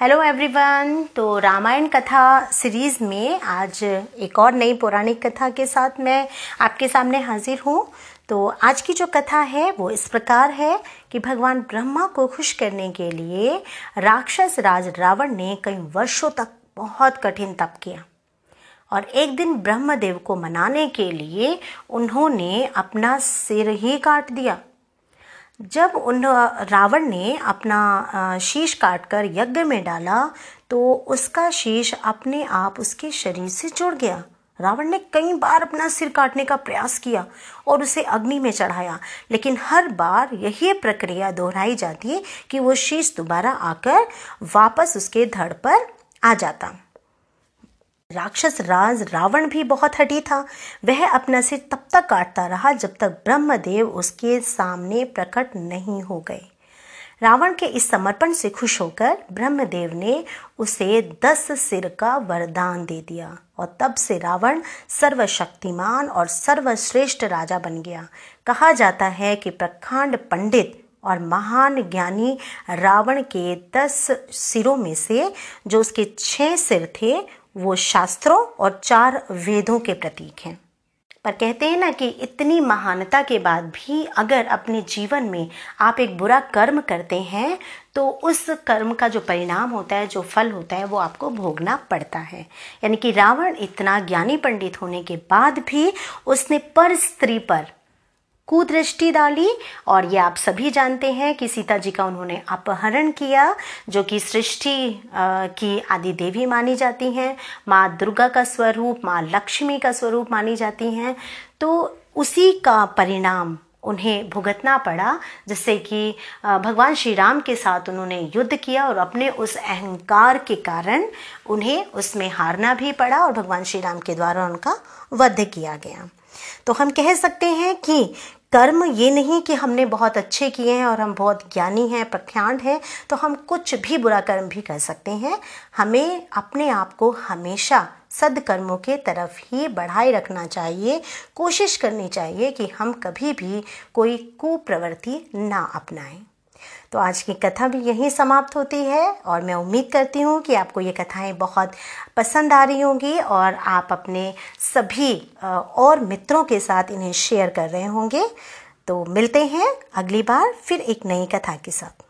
Hello everyone तो रामायण कथा series में आज एक और नई पौराणिक कथा के साथ मैं आपके सामने हाजिर हूँ। तो आज की जो कथा है, वो इस प्रकार है कि भगवान ब्रह्मा को खुश करने के लिए राक्षस राज रावण ने कई वर्षों तक बहुत कठिन तप किया। और एक दिन ब्रह्मदेव को मनाने के लिए उन्होंने अपना सिर ही काट दिया। जब उन रावण ने अपना शीश काटकर यज्ञ में डाला तो उसका शीश अपने आप उसके शरीर से जुड़ गया। रावण ने कई बार अपना सिर काटने का प्रयास किया और उसे अग्नि में चढ़ाया, लेकिन हर बार यही प्रक्रिया दोहराई जाती है कि वो शीश दोबारा आकर वापस उसके धड़ पर आ जाता। राक्षस राज रावण भी बहुत हटी था। वह अपना सिर तब तक काटता रहा जब तक ब्रह्मदेव उसके सामने प्रकट नहीं हो गए। रावण के इस समर्पण से खुश होकर ब्रह्मदेव ने उसे दस सिर का वरदान दे दिया और तब से रावण सर्वशक्तिमान और सर्वश्रेष्ठ राजा बन गया। कहा जाता है कि प्रखंड पंडित और महान ज्ञानी रावण के दस सिरों में से जो उसके छह सिर थे, वो शास्त्रों और चार वेदों के प्रतीक हैं। पर कहते हैं ना कि इतनी महानता के बाद भी अगर अपने जीवन में आप एक बुरा कर्म करते हैं तो उस कर्म का जो परिणाम होता है, जो फल होता है, वो आपको भोगना पड़ता है। यानी कि रावण इतना ज्ञानी पंडित होने के बाद भी उसने पर स्त्री पर कुदृष्टि डाली और ये आप सभी जानते हैं कि सीता जी का उन्होंने अपहरण किया, जो कि सृष्टि की आदि देवी मानी जाती हैं। माँ दुर्गा का स्वरूप, माँ लक्ष्मी का स्वरूप मानी जाती हैं। तो उसी का परिणाम उन्हें भुगतना पड़ा, जिससे कि भगवान श्री राम के साथ उन्होंने युद्ध किया और अपने उस अहंकार के कारण उन्हें उसमें हारना भी पड़ा और भगवान श्री राम के द्वारा उनका वध किया गया। तो हम कह सकते हैं कि कर्म ये नहीं कि हमने बहुत अच्छे किए हैं और हम बहुत ज्ञानी हैं, प्रख्यात हैं तो हम कुछ भी बुरा कर्म भी कर सकते हैं। हमें अपने आप को हमेशा सदकर्मों के तरफ़ ही बढ़ाए रखना चाहिए, कोशिश करनी चाहिए कि हम कभी भी कोई कुप्रवृत्ति ना अपनाएँ। तो आज की कथा भी यहीं समाप्त होती है और मैं उम्मीद करती हूँ कि आपको ये कथाएँ बहुत पसंद आ रही होंगी और आप अपने सभी और मित्रों के साथ इन्हें शेयर कर रहे होंगे। तो मिलते हैं अगली बार फिर एक नई कथा के साथ।